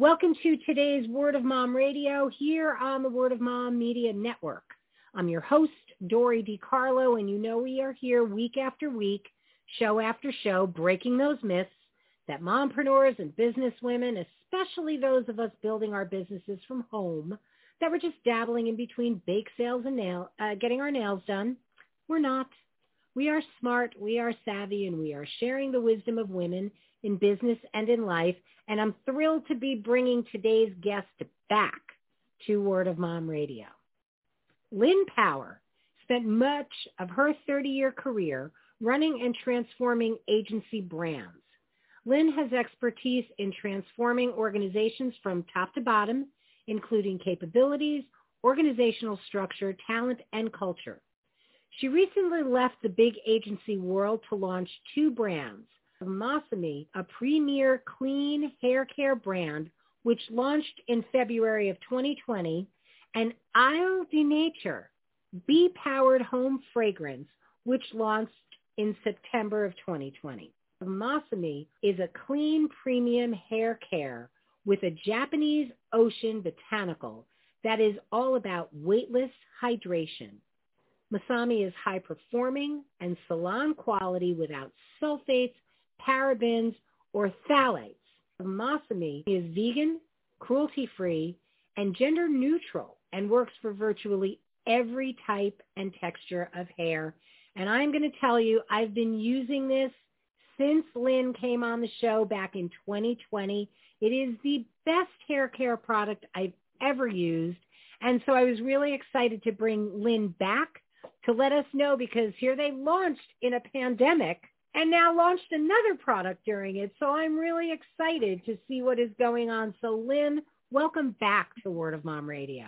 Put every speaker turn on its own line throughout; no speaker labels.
Welcome to today's Word of Mom Radio here on the Word of Mom Media Network. I'm your host, Dory DiCarlo, and you know we are here week after week, show after show, breaking those myths that mompreneurs and businesswomen, especially those of us building our businesses from home, that we're just dabbling in between bake sales and nail, uh, getting our nails done. We're not. We are smart, we are savvy, and we are sharing the wisdom of women in business and in life. And I'm thrilled to be bringing today's guest back to Word of Mom Radio. Lynn Power spent much of her 30-year career running and transforming agency brands. Lynn has expertise in transforming organizations from top to bottom, including capabilities, organizational structure, talent, and culture. She recently left the big agency world to launch two brands, Masami, a premier clean hair care brand, which launched in February of 2020, and Isle de Nature, bee-powered home fragrance, which launched in September of 2020. Masami is a clean premium hair care with a Japanese ocean botanical that is all about weightless hydration. Masami is high performing and salon quality without sulfates, parabens, or phthalates. Masami is vegan, cruelty-free, and gender neutral and works for virtually every type and texture of hair. And I'm going to tell you, I've been using this since Lynn came on the show back in 2020. It is the best hair care product I've ever used. And so I was really excited to bring Lynn back to let us know because here they launched in a pandemic and now launched another product during it. So I'm really excited to see what is going on. So Lynn, welcome back to Word of Mom Radio.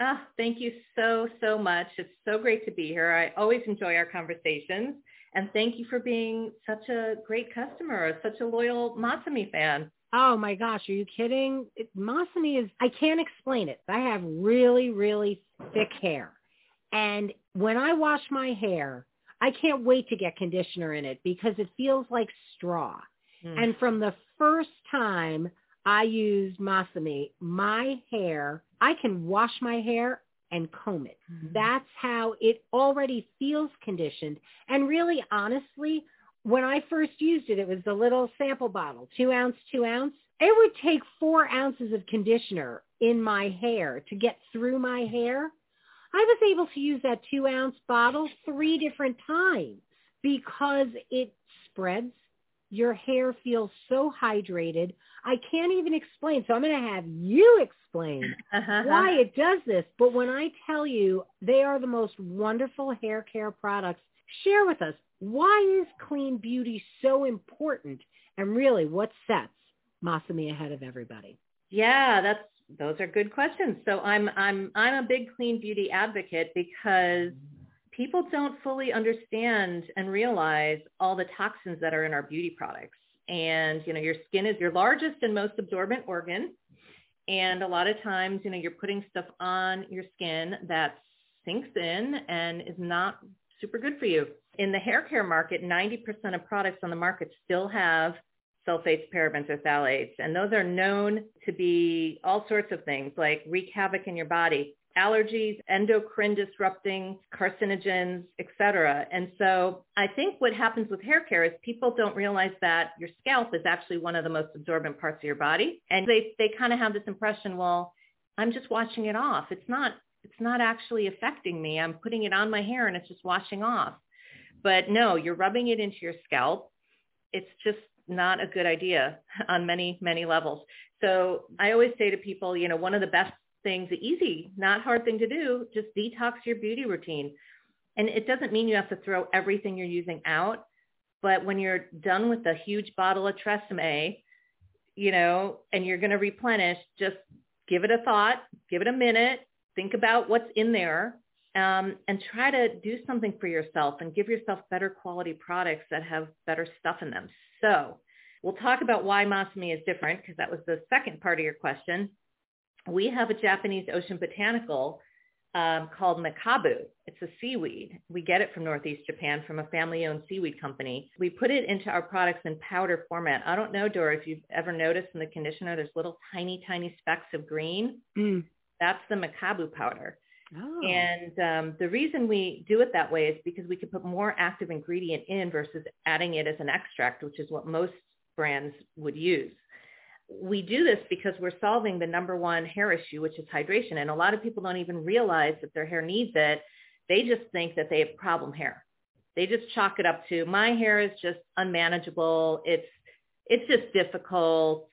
Oh, thank you so, so much. It's so great to be here. I always enjoy our conversations. And thank you for being such a great customer, such a loyal Masami fan.
Oh my gosh, are you kidding? It, Masami is, I can't explain it. I have really, really thick hair. And when I wash my hair, I can't wait to get conditioner in it because it feels like straw. Mm. And from the first time I used Masami, my hair, I can wash my hair and comb it. Mm-hmm. That's how it already feels conditioned. And really, honestly, when I first used it, it was the little sample bottle, two ounce, two ounce. It would take four ounces of conditioner in my hair to get through my hair. I was able to use that two ounce bottle three different times because it spreads. Your hair feels so hydrated. I can't even explain. So I'm going to have you explain why it does this. But when I tell you they are the most wonderful hair care products, share with us why is clean beauty so important and really what sets Masami ahead of everybody?
Yeah, that's those are good questions. So I'm I'm I'm a big clean beauty advocate because people don't fully understand and realize all the toxins that are in our beauty products. And you know, your skin is your largest and most absorbent organ. And a lot of times, you know, you're putting stuff on your skin that sinks in and is not super good for you. In the hair care market, 90% of products on the market still have sulfates, parabens, or phthalates. And those are known to be all sorts of things like wreak havoc in your body, allergies, endocrine disrupting, carcinogens, etc. And so I think what happens with hair care is people don't realize that your scalp is actually one of the most absorbent parts of your body. And they, they kind of have this impression, well, I'm just washing it off. It's not, it's not actually affecting me. I'm putting it on my hair and it's just washing off. But no, you're rubbing it into your scalp. It's just not a good idea on many, many levels. So I always say to people, you know, one of the best things, the easy, not hard thing to do, just detox your beauty routine. And it doesn't mean you have to throw everything you're using out, but when you're done with a huge bottle of Tresemme, you know, and you're going to replenish, just give it a thought, give it a minute, think about what's in there um, and try to do something for yourself and give yourself better quality products that have better stuff in them. So we'll talk about why Masami is different because that was the second part of your question. We have a Japanese ocean botanical um, called mekabu. It's a seaweed. We get it from Northeast Japan from a family-owned seaweed company. We put it into our products in powder format. I don't know, Dory, if you've ever noticed in the conditioner, there's little tiny, tiny specks of green.
Mm.
That's the mekabu powder.
Oh.
And um, the reason we do it that way is because we can put more active ingredient in versus adding it as an extract, which is what most brands would use. We do this because we're solving the number one hair issue, which is hydration. And a lot of people don't even realize that their hair needs it. They just think that they have problem hair. They just chalk it up to my hair is just unmanageable. It's it's just difficult.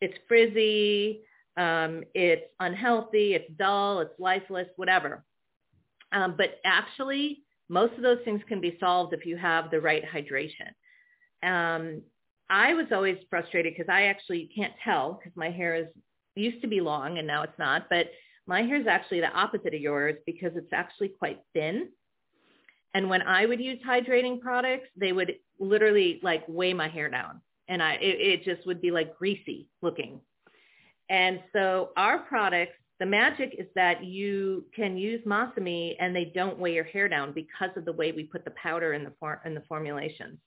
It's frizzy um, it's unhealthy, it's dull, it's lifeless, whatever. Um, but actually, most of those things can be solved if you have the right hydration. Um, I was always frustrated because I actually can't tell because my hair is used to be long and now it's not, but my hair is actually the opposite of yours because it's actually quite thin. And when I would use hydrating products, they would literally like weigh my hair down and I, it, it just would be like greasy looking. And so our products, the magic is that you can use Masami and they don't weigh your hair down because of the way we put the powder in the, for, in the formulations.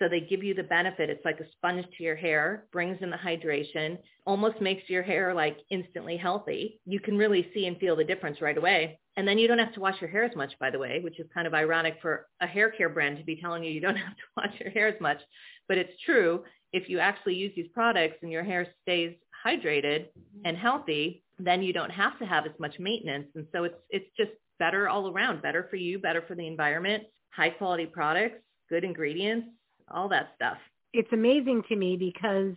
So they give you the benefit. It's like a sponge to your hair, brings in the hydration, almost makes your hair like instantly healthy. You can really see and feel the difference right away. And then you don't have to wash your hair as much, by the way, which is kind of ironic for a hair care brand to be telling you you don't have to wash your hair as much. But it's true. If you actually use these products and your hair stays hydrated and mm-hmm. healthy, then you don't have to have as much maintenance. And so it's it's just better all around, better for you, better for the environment, high quality products, good ingredients, all that stuff.
It's amazing to me because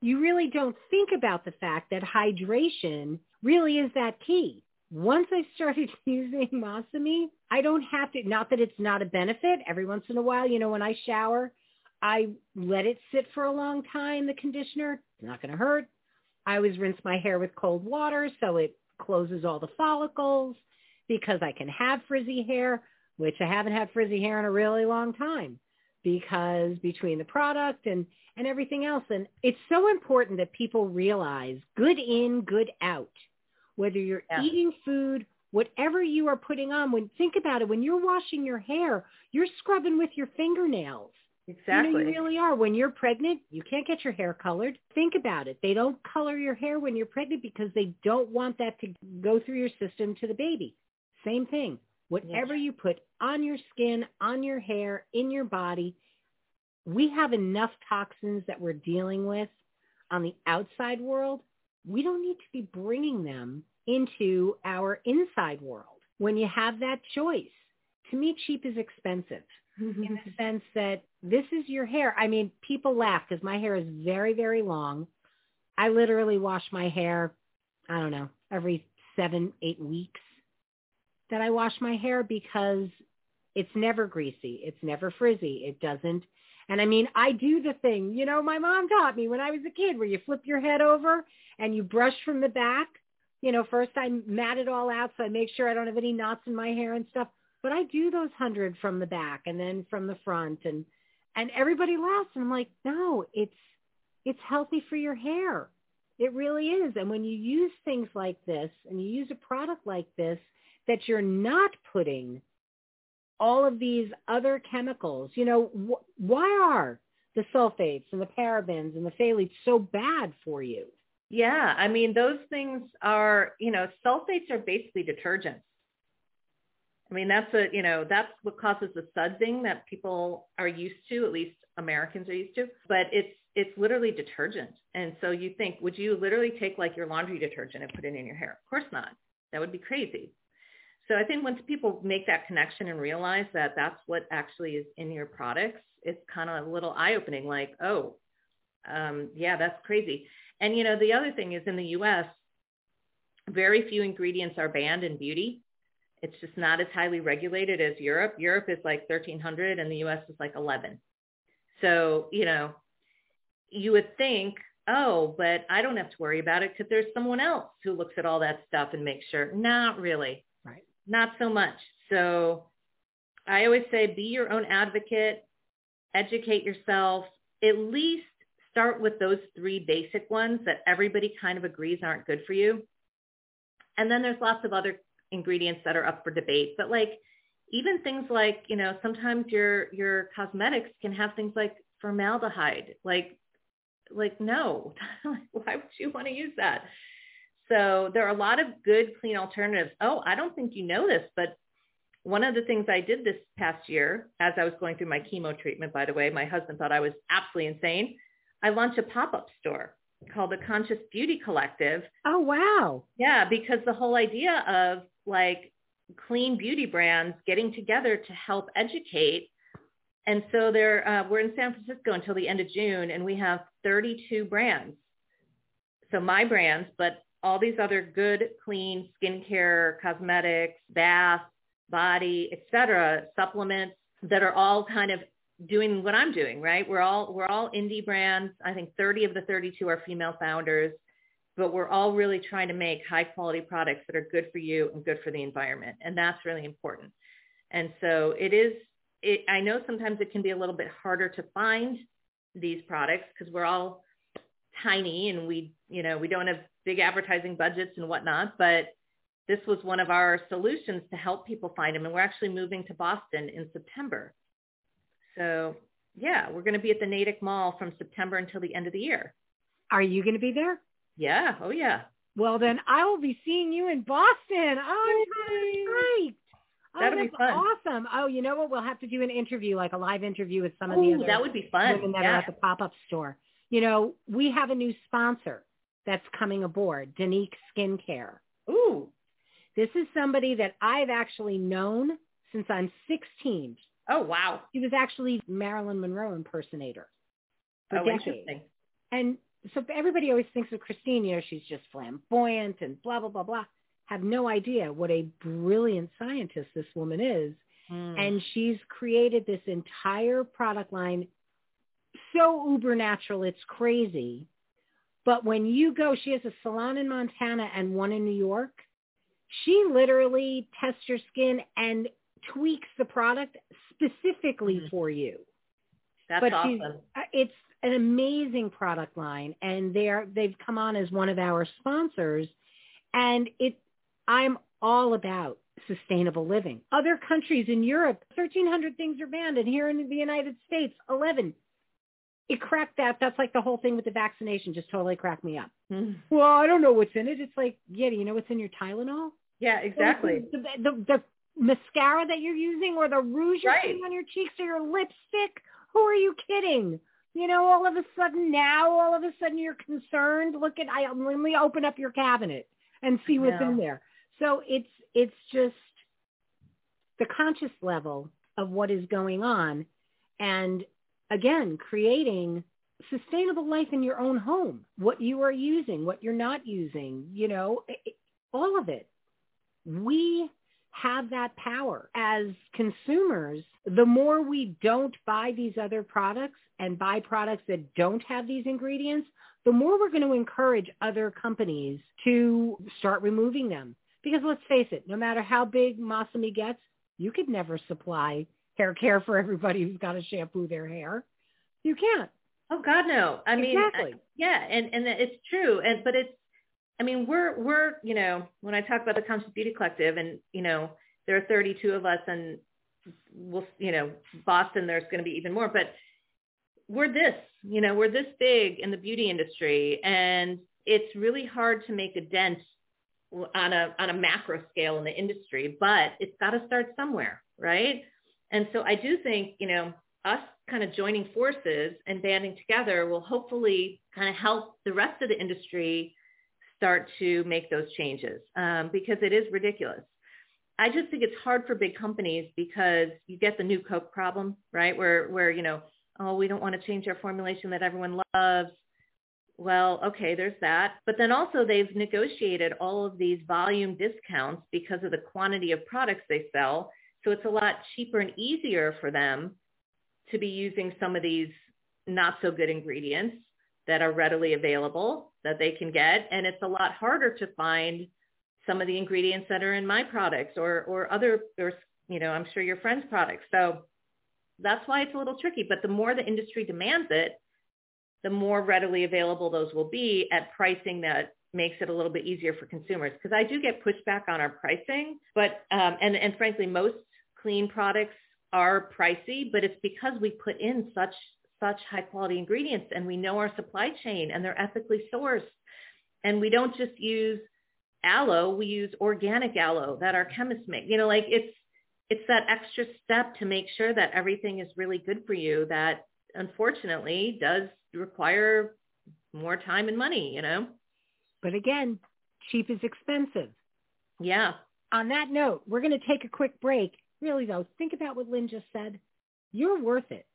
you really don't think about the fact that hydration really is that key. Once I started using Masami, I don't have to, not that it's not a benefit. Every once in a while, you know, when I shower, I let it sit for a long time, the conditioner. It's not going to hurt. I always rinse my hair with cold water so it closes all the follicles because I can have frizzy hair, which I haven't had frizzy hair in a really long time because between the product and, and everything else. And it's so important that people realize good in, good out. Whether you're yeah. eating food, whatever you are putting on, when think about it, when you're washing your hair, you're scrubbing with your fingernails.
Exactly.
You, know, you really are. When you're pregnant, you can't get your hair colored. Think about it. They don't color your hair when you're pregnant because they don't want that to go through your system to the baby. Same thing. Whatever yes. you put on your skin, on your hair, in your body, we have enough toxins that we're dealing with on the outside world. We don't need to be bringing them into our inside world when you have that choice. To me, cheap is expensive in the sense that this is your hair. I mean, people laugh because my hair is very, very long. I literally wash my hair, I don't know, every seven, eight weeks that I wash my hair because it's never greasy. It's never frizzy. It doesn't. And I mean, I do the thing, you know, my mom taught me when I was a kid where you flip your head over and you brush from the back. You know, first I mat it all out so I make sure I don't have any knots in my hair and stuff but I do those hundred from the back and then from the front and and everybody laughs and I'm like, no, it's it's healthy for your hair. It really is. And when you use things like this and you use a product like this that you're not putting all of these other chemicals, you know, wh- why are the sulfates and the parabens and the phthalates so bad for you?
Yeah, I mean, those things are, you know, sulfates are basically detergents. I mean, that's a, you know, that's what causes the sudsing that people are used to, at least Americans are used to, but it's, it's literally detergent. And so you think, would you literally take like your laundry detergent and put it in your hair? Of course not. That would be crazy. So I think once people make that connection and realize that that's what actually is in your products, it's kind of a little eye-opening like, oh, um, yeah, that's crazy. And, you know, the other thing is in the U.S., very few ingredients are banned in beauty. It's just not as highly regulated as Europe. Europe is like 1300 and the US is like 11. So, you know, you would think, oh, but I don't have to worry about it because there's someone else who looks at all that stuff and makes sure. Not really.
Right.
not so much. So I always say be your own advocate, educate yourself, at least start with those three basic ones that everybody kind of agrees aren't good for you. And then there's lots of other ingredients that are up for debate. But like even things like, you know, sometimes your your cosmetics can have things like formaldehyde. Like like no. Why would you want to use that? So there are a lot of good clean alternatives. Oh, I don't think you know this, but one of the things I did this past year as I was going through my chemo treatment, by the way, my husband thought I was absolutely insane. I launched a pop-up store called the Conscious Beauty Collective.
Oh, wow.
Yeah, because the whole idea of like clean beauty brands getting together to help educate. And so there, uh, we're in San Francisco until the end of June, and we have 32 brands. So my brands, but all these other good, clean skincare, cosmetics, bath, body, etc., supplements that are all kind of doing what I'm doing, right? We're all we're all indie brands. I think 30 of the 32 are female founders, but we're all really trying to make high quality products that are good for you and good for the environment, and that's really important. And so it is. It, I know sometimes it can be a little bit harder to find these products because we're all tiny and we, you know, we don't have big advertising budgets and whatnot, but this was one of our solutions to help people find them. And we're actually moving to Boston in September. So yeah, we're going to be at the Natick Mall from September until the end of the year.
Are you going to be there?
Yeah. Oh yeah.
Well, then I will be seeing you in Boston. Oh, great. Oh,
That'll
that's
be fun.
awesome. Oh, you know what? We'll have to do an interview, like a live interview with some of the
Ooh,
other
that would be fun.
women that
yeah.
are at the pop-up store. You know, we have a new sponsor that's coming aboard, Danique Skincare.
Ooh.
This is somebody that I've actually known since I'm 16.
Oh wow.
She was actually Marilyn Monroe impersonator for
Oh,
decades.
interesting.
And so everybody always thinks of Christine, you know, she's just flamboyant and blah, blah, blah, blah. Have no idea what a brilliant scientist this woman is.
Hmm.
And she's created this entire product line so uber natural, it's crazy. But when you go, she has a salon in Montana and one in New York. She literally tests your skin and tweaks the product specifically
Mhm.
for you
That's
but
awesome.
uh, it's an amazing product line and they're they've come on as one of our sponsors and it i'm all about sustainable living other countries in europe 1300 things are banned and here in the united states 11 it cracked that that's like the whole thing with the vaccination just totally cracked me up
Hmm.
well i don't know what's in it it's like yeah do you know what's in your tylenol
Yeah, exactly.
the, the, the mascara that you're using or the rouge you're putting on your cheeks or your lipstick. Who are you kidding? You know, all of a sudden now, all of a sudden you're concerned. Look at, I, let me open up your cabinet and see what's
know.
in there. So it's, it's just the conscious level of what is going on. And again, creating sustainable life in your own home, what you are using, what you're not using, you know, i- i- all of it. We have that power as consumers. The more we don't buy these other products and buy products that don't have these ingredients, the more we're going to encourage other companies to start removing them. Because let's face it, no matter how big Masami gets, you could never supply hair care for everybody who's got to shampoo their hair. You can't.
Oh God, no. I mean,
Exactly.
I- yeah, and and it's true, and but it's, I mean, we're we're you know when I talk about the Conscious Beauty Collective, and you know there are 32 of us, and we'll you know Boston, there's going to be even more, but we're this, you know, we're this big in the beauty industry, and it's really hard to make a dent on a on a macro scale in the industry, but it's got to start somewhere, right? And so I do think, you know, us kind of joining forces and banding together will hopefully kind of help the rest of the industry start to make those changes um, because it is ridiculous. I just think it's hard for big companies because you get the new Coke problem, right? Where, where, you know, oh, we don't want to change our formulation that everyone loves. Well, okay, there's that. But then also they've negotiated all of these volume discounts because of the quantity of products they sell. So it's a lot cheaper and easier for them to be using some of these not so good ingredients that are readily available that they can get. And it's a lot harder to find some of the ingredients that are in my products or, or other, or, you know, I'm sure your friends' products. So that's why it's a little tricky. But the more the industry demands it, the more readily available those will be at pricing that makes it a little bit easier for consumers. Because I do get pushback on our pricing, but um, and and frankly, most clean products are pricey, but it's because we put in such such high quality ingredients and we know our supply chain and they're ethically sourced. And we don't just use aloe, we use organic aloe that our chemists make. You know, like it's it's that extra step to make sure that everything is really good for you that unfortunately does require more time and money, you know.
But again, cheap is expensive.
Yeah.
On that note, we're going to take a quick break. Really though, think about what Lynn just said. You're worth it.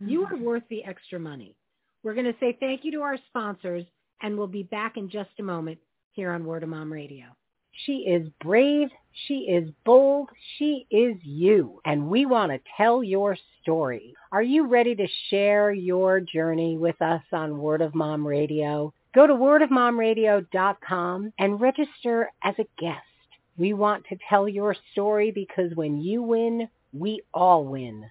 You mm-hmm. are worth the extra money. We're going to say thank you to our sponsors and we'll be back in just a moment here on Word of Mom Radio. She is brave. She is bold. She is you. And we want to tell your story. Are you ready to share your journey with us on Word of Mom Radio? Go to wordofmomradio.com and register as a guest. We want to tell your story because when you win, we all win.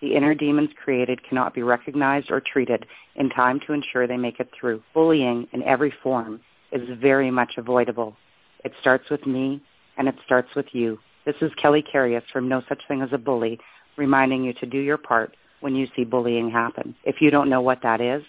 the inner demons created cannot be recognized or treated in time to ensure they make it through. Bullying in every form is very much avoidable. It starts with me and it starts with you. This is Kelly Carius from No Such Thing as a Bully, reminding you to do your part when you see bullying happen. If you don't know what that is,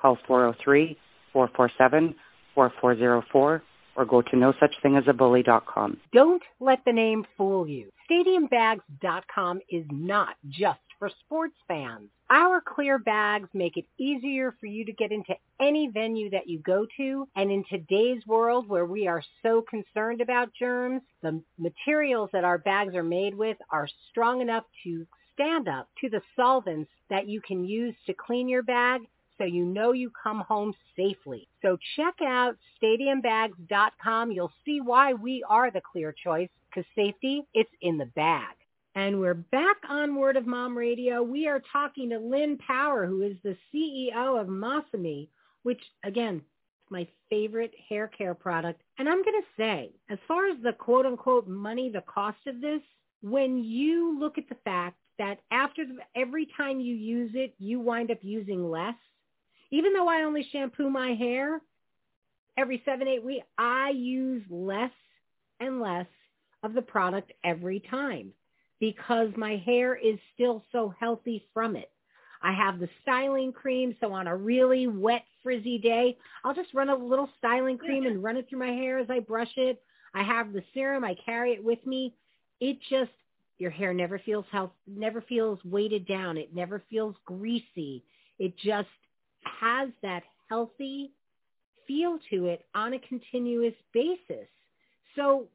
call 403-447-4404 or go to nosuchthingasabully.com.
Don't let the name fool you. StadiumBags.com is not just for sports fans. Our clear bags make it easier for you to get into any venue that you go to. And in today's world where we are so concerned about germs, the materials that our bags are made with are strong enough to stand up to the solvents that you can use to clean your bag so you know you come home safely. So check out stadiumbags.com. You'll see why we are the clear choice because safety, it's in the bag. And we're back on Word of Mom Radio. We are talking to Lynn Power, who is the CEO of Masami, which again, my favorite hair care product. And I'm going to say, as far as the quote unquote money, the cost of this, when you look at the fact that after the, every time you use it, you wind up using less, even though I only shampoo my hair every seven, eight weeks, I use less and less of the product every time because my hair is still so healthy from it. I have the styling cream, so on a really wet, frizzy day, I'll just run a little styling cream and run it through my hair as I brush it. I have the serum, I carry it with me. It just your hair never feels health never feels weighted down. It never feels greasy. It just has that healthy feel to it on a continuous basis. So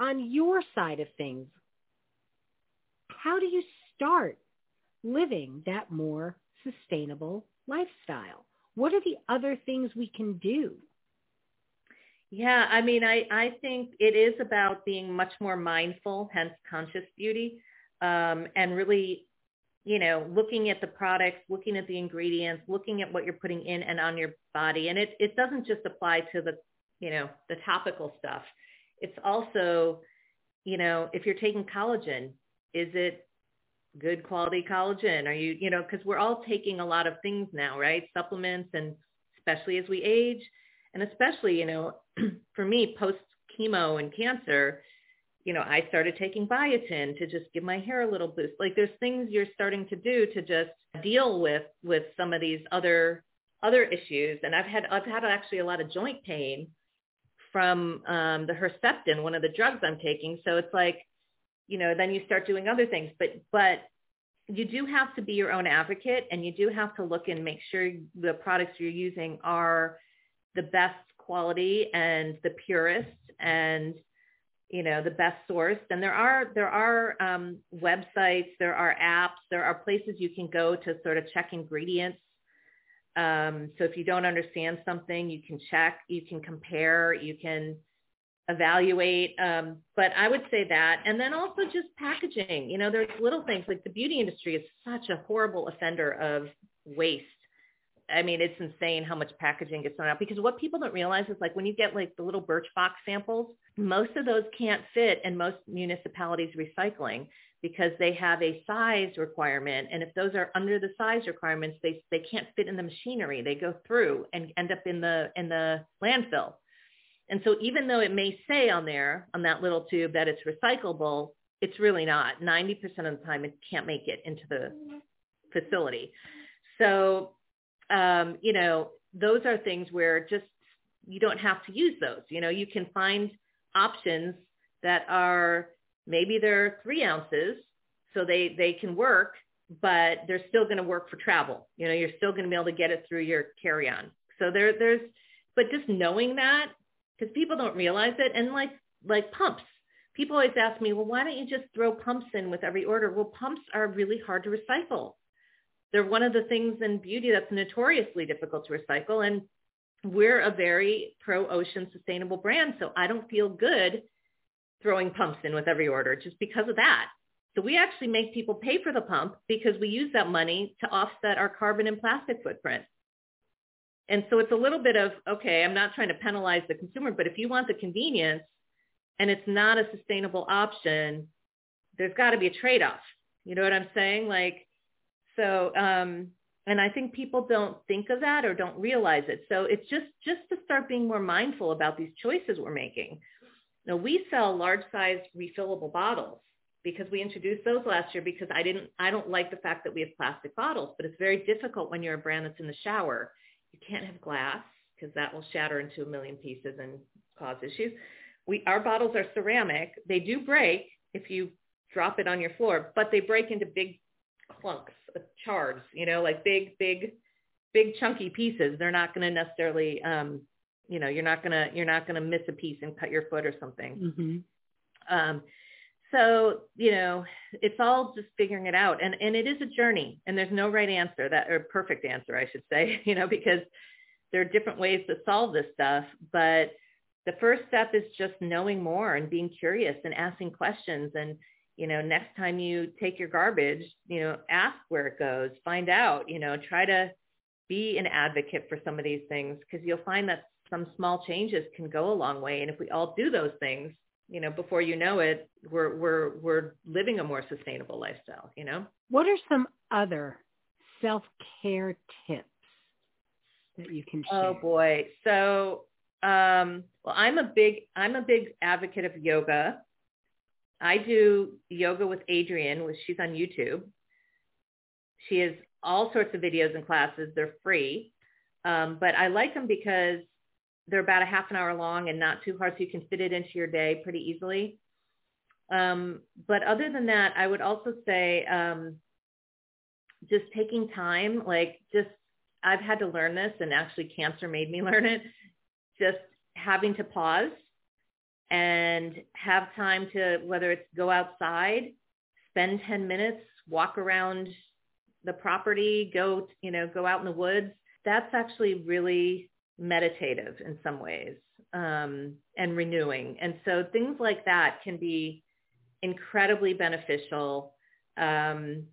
on your side of things, how do you start living that more sustainable lifestyle? What are the other things we can do?
Yeah, I mean, I, I think it is about being much more mindful, hence conscious beauty, um, and really, you know, looking at the products, looking at the ingredients, looking at what you're putting in and on your body. And it, it doesn't just apply to the, you know, the topical stuff. It's also, you know, if you're taking collagen, is it good quality collagen? Are you, you know, because we're all taking a lot of things now, right? Supplements and especially as we age and especially, you know, for me post chemo and cancer, you know, I started taking biotin to just give my hair a little boost. Like there's things you're starting to do to just deal with with some of these other other issues. And I've had I've had actually a lot of joint pain from um, the Herceptin, one of the drugs I'm taking. So it's like you know, then you start doing other things. But but you do have to be your own advocate and you do have to look and make sure the products you're using are the best quality and the purest and you know, the best sourced. And there are there are um, websites, there are apps, there are places you can go to sort of check ingredients. Um, so if you don't understand something, you can check, you can compare, you can evaluate. Um, but I would say that, and then also just packaging. You know, there's little things like the beauty industry is such a horrible offender of waste. I mean, it's insane how much packaging gets thrown out because what people don't realize is like when you get like the little Birchbox samples, most of those can't fit in most municipalities recycling because they have a size requirement. And if those are under the size requirements, they, they can't fit in the machinery. They go through and end up in the, in the landfill. And so even though it may say on there, on that little tube that it's recyclable, it's really not. 90% of the time it can't make it into the facility. So, um, you know, those are things where just you don't have to use those. You know, you can find options that are maybe they're three ounces, so they, they can work, but they're still going to work for travel. You know, you're still going to be able to get it through your carry-on. So there, there's, but just knowing that because people don't realize it. And like like pumps, people always ask me, well, why don't you just throw pumps in with every order? Well, pumps are really hard to recycle. They're one of the things in beauty that's notoriously difficult to recycle. And we're a very pro-ocean sustainable brand. So I don't feel good throwing pumps in with every order just because of that. So we actually make people pay for the pump because we use that money to offset our carbon and plastic footprint. And so it's a little bit of, okay, I'm not trying to penalize the consumer, but if you want the convenience and it's not a sustainable option, there's got to be a trade-off. You know what I'm saying? Like, so, um, and I think people don't think of that or don't realize it. So it's just, just to start being more mindful about these choices we're making. Now we sell large size refillable bottles because we introduced those last year because I didn't, I don't like the fact that we have plastic bottles, but it's very difficult when you're a brand that's in the shower you can't have glass because that will shatter into a million pieces and cause issues. We, our bottles are ceramic. They do break if you drop it on your floor, but they break into big clunks, shards, you know, like big, big, big chunky pieces. They're not going to necessarily, um, you know, you're not going to, you're not going to miss a piece and cut your foot or something. Mm-hmm. Um, so, you know, it's all just figuring it out. And, and it is a journey and there's no right answer that, or perfect answer, I should say, you know, because there are different ways to solve this stuff. But the first step is just knowing more and being curious and asking questions. And, you know, next time you take your garbage, you know, ask where it goes, find out, you know, try to be an advocate for some of these things because you'll find that some small changes can go a long way. And if we all do those things, you know, before you know it, we're we're we're living a more sustainable lifestyle, you know?
What are some other self-care tips that you can share?
Oh boy. So, um well, I'm a big I'm a big advocate of yoga. I do yoga with Adriene, which she's on YouTube. She has all sorts of videos and classes. They're free. Um, but I like them because they're about a half an hour long and not too hard, so you can fit it into your day pretty easily. Um, but other than that, I would also say um, just taking time, like just I've had to learn this, and actually cancer made me learn it. Just having to pause and have time to whether it's go outside, spend 10 minutes, walk around the property, go you know go out in the woods. That's actually really meditative in some ways um, and renewing. And so things like that can be incredibly beneficial. Um,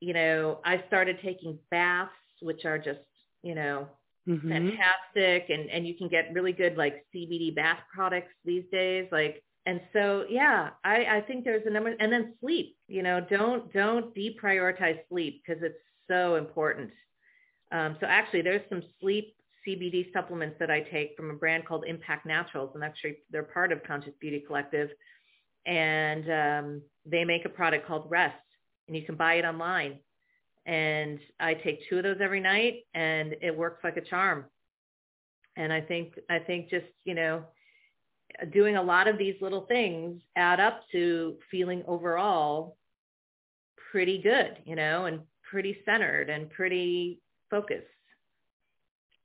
you know, I started taking baths, which are just, you know, mm-hmm. fantastic. And, and you can get really good like CBD bath products these days. Like, and so, yeah, I, I think there's a number, and then sleep, you know, don't, don't deprioritize sleep because it's so important. Um, so actually there's some sleep CBD supplements that I take from a brand called Impact Naturals, and actually they're part of Conscious Beauty Collective. And um, they make a product called Rest, and you can buy it online. And I take two of those every night, and it works like a charm. And I think I think just you know doing a lot of these little things add up to feeling overall pretty good, you know, and pretty centered and pretty focused.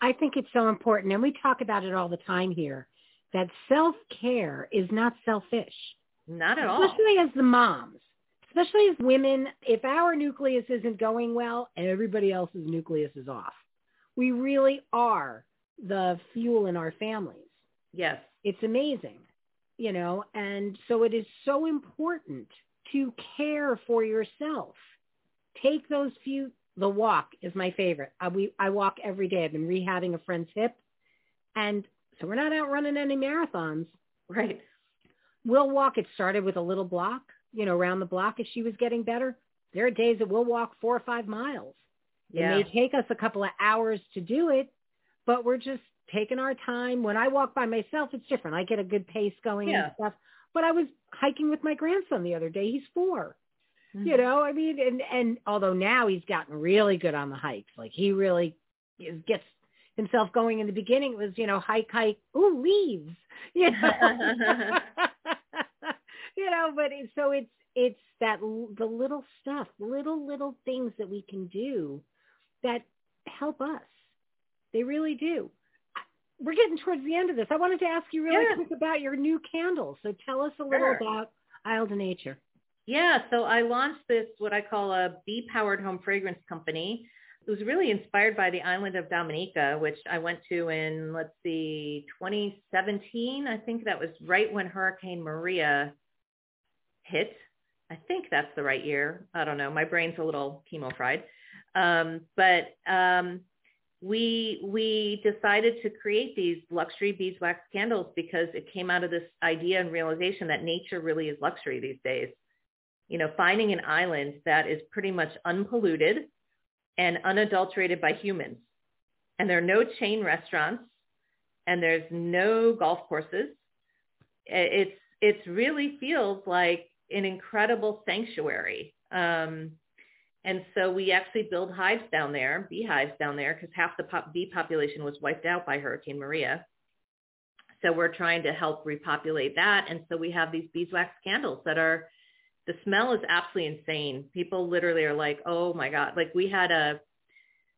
I think it's so important, and we talk about it all the time here, that self-care is not selfish.
Not at all.
Especially as the moms, especially as women, if our nucleus isn't going well everybody else's nucleus is off, we really are the fuel in our families.
Yes.
It's amazing, you know, and so it is so important to care for yourself. Take those few, the walk is my favorite. I, we, I walk every day. I've been rehabbing a friend's hip and so we're not out running any marathons.
Right.
We'll walk. It started with a little block, you know, around the block as she was getting better. There are days that we'll walk four or five miles.
Yeah.
It may take us a couple of hours to do it, but we're just taking our time. When I walk by myself, it's different. I get a good pace going
Yeah.
and stuff. But I was hiking with my grandson the other day. He's 4
Mhm.
You know, I mean, and and although now he's gotten really good on the hikes, like he really is, gets himself going. In the beginning, it was you know hike, hike, ooh leaves, you know, you know. But it, so it's it's that the little stuff, little little things that we can do that help us. They really do. We're getting towards the end of this. I wanted to ask you really
Yeah.
quick about your new candles. So tell us a little
Sure.
about Isle de Nature.
Yeah, so I launched this, what I call a bee-powered home fragrance company. It was really inspired by the island of Dominica, which I went to in, let's see, 2017. I think that was right when Hurricane Maria hit. I think that's the right year. I don't know. My brain's a little chemo fried. Um, but um, we we decided to create these luxury beeswax candles because it came out of this idea and realization that nature really is luxury these days you know, finding an island that is pretty much unpolluted and unadulterated by humans. And there are no chain restaurants and there's no golf courses. It's, it's really feels like an incredible sanctuary. Um, and so we actually build hives down there, beehives down there, because half the pop- bee population was wiped out by Hurricane Maria. So we're trying to help repopulate that. And so we have these beeswax candles that are the smell is absolutely insane. People literally are like, oh my God. Like we had a,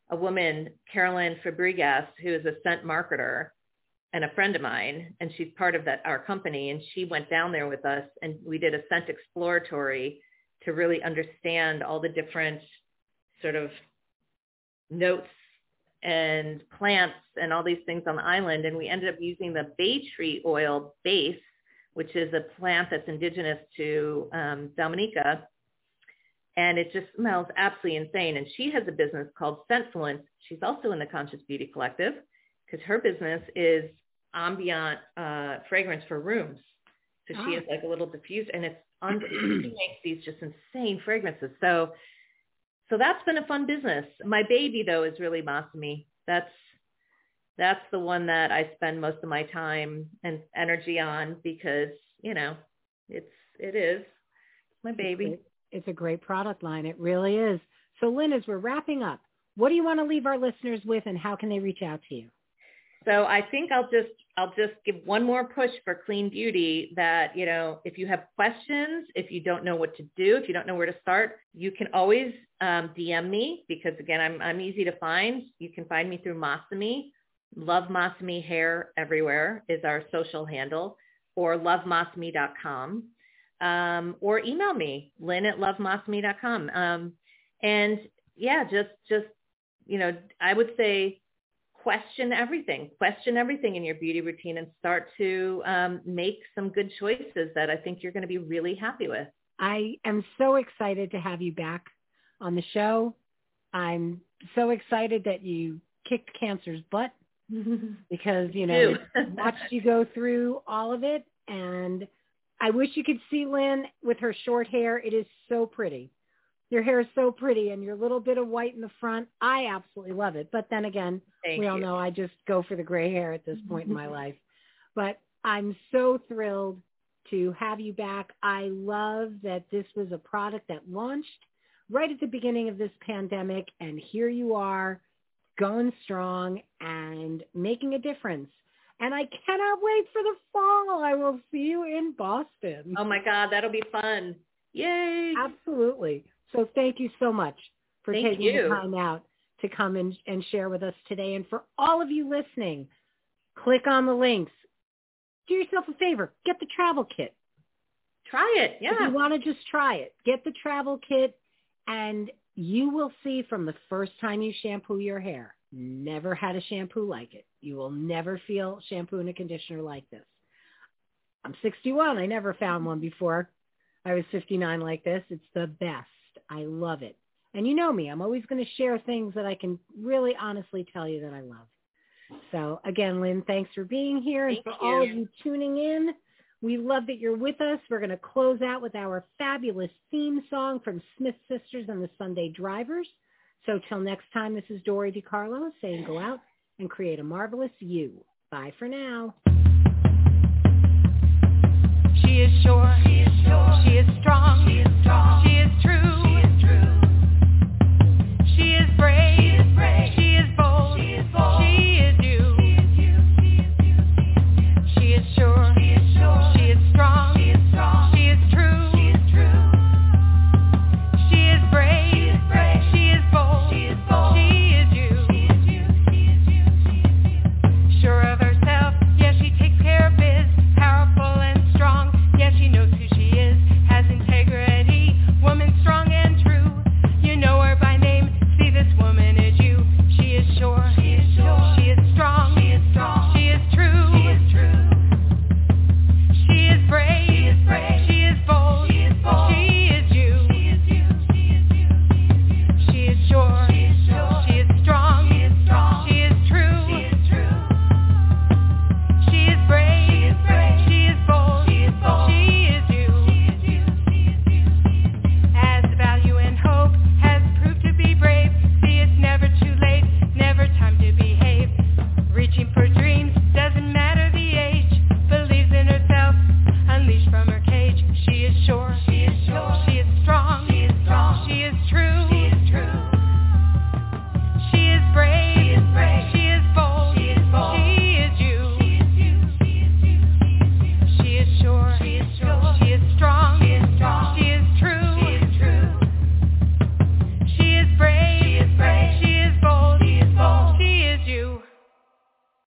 a woman, Carolyn Fabregas, who is a scent marketer and a friend of mine, and she's part of that, our company. And she went down there with us and we did a scent exploratory to really understand all the different sort of notes and plants and all these things on the island. And we ended up using the bay tree oil base which is a plant that's indigenous to um, Dominica. And it just smells absolutely insane. And she has a business called Scentfluence. She's also in the Conscious Beauty Collective because her business is ambient uh, fragrance for rooms. So she
Ah.
has like a little diffuse and it's un- she makes these just insane fragrances. So so that's been a fun business. My baby though is really Masami. That's that's the one that I spend most of my time and energy on because, you know, it's it is my baby.
It's a great product line. It really is. So Lynn, as we're wrapping up, what do you want to leave our listeners with and how can they reach out to you?
So I think I'll just I'll just give one more push for clean beauty that, you know, if you have questions, if you don't know what to do, if you don't know where to start, you can always um, DM me because again, I'm I'm easy to find. You can find me through Masami. Love Masami Hair everywhere is our social handle or lovemasami.com. Um, or email me, lynn at lovemasami.com. Um, and yeah, just, just, you know, I would say question everything, question everything in your beauty routine and start to um, make some good choices that I think you're going to be really happy with.
I am so excited to have you back on the show. I'm so excited that you kicked cancer's butt because, you know, watched you go through all of it. And I wish you could see Lynn with her short hair. It is so pretty. Your hair is so pretty and your little bit of white in the front. I absolutely love it. But then again,
Thank
we all
you.
know I just go for the gray hair at this point in my life. But I'm so thrilled to have you back. I love that this was a product that launched right at the beginning of this pandemic and here you are going strong and making a difference. And I cannot wait for the fall. I will see you in Boston.
Oh my God, that'll be fun. Yay.
Absolutely. So thank you so much for
thank
taking
you.
the time out to come and, and share with us today. And for all of you listening, click on the links. Do yourself a favor. Get the travel kit.
Try it. Yeah.
If you want to just try it, get the travel kit and you will see from the first time you shampoo your hair, never had a shampoo like it. You will never feel shampoo and a conditioner like this. I'm 61. I never found one before. I was 59 like this. It's the best. I love it. And you know me, I'm always going to share things that I can really honestly tell you that I love. So again, Lynn, thanks for being here
Thank
and for
you.
all of you tuning in. We love that you're with us. We're going to close out with our fabulous theme song from Smith Sisters and the Sunday Drivers. So till next time, this is Dory DiCarlo saying go out and create a marvelous you. Bye for now.
She is sure. She is, sure. She is strong. She is strong. She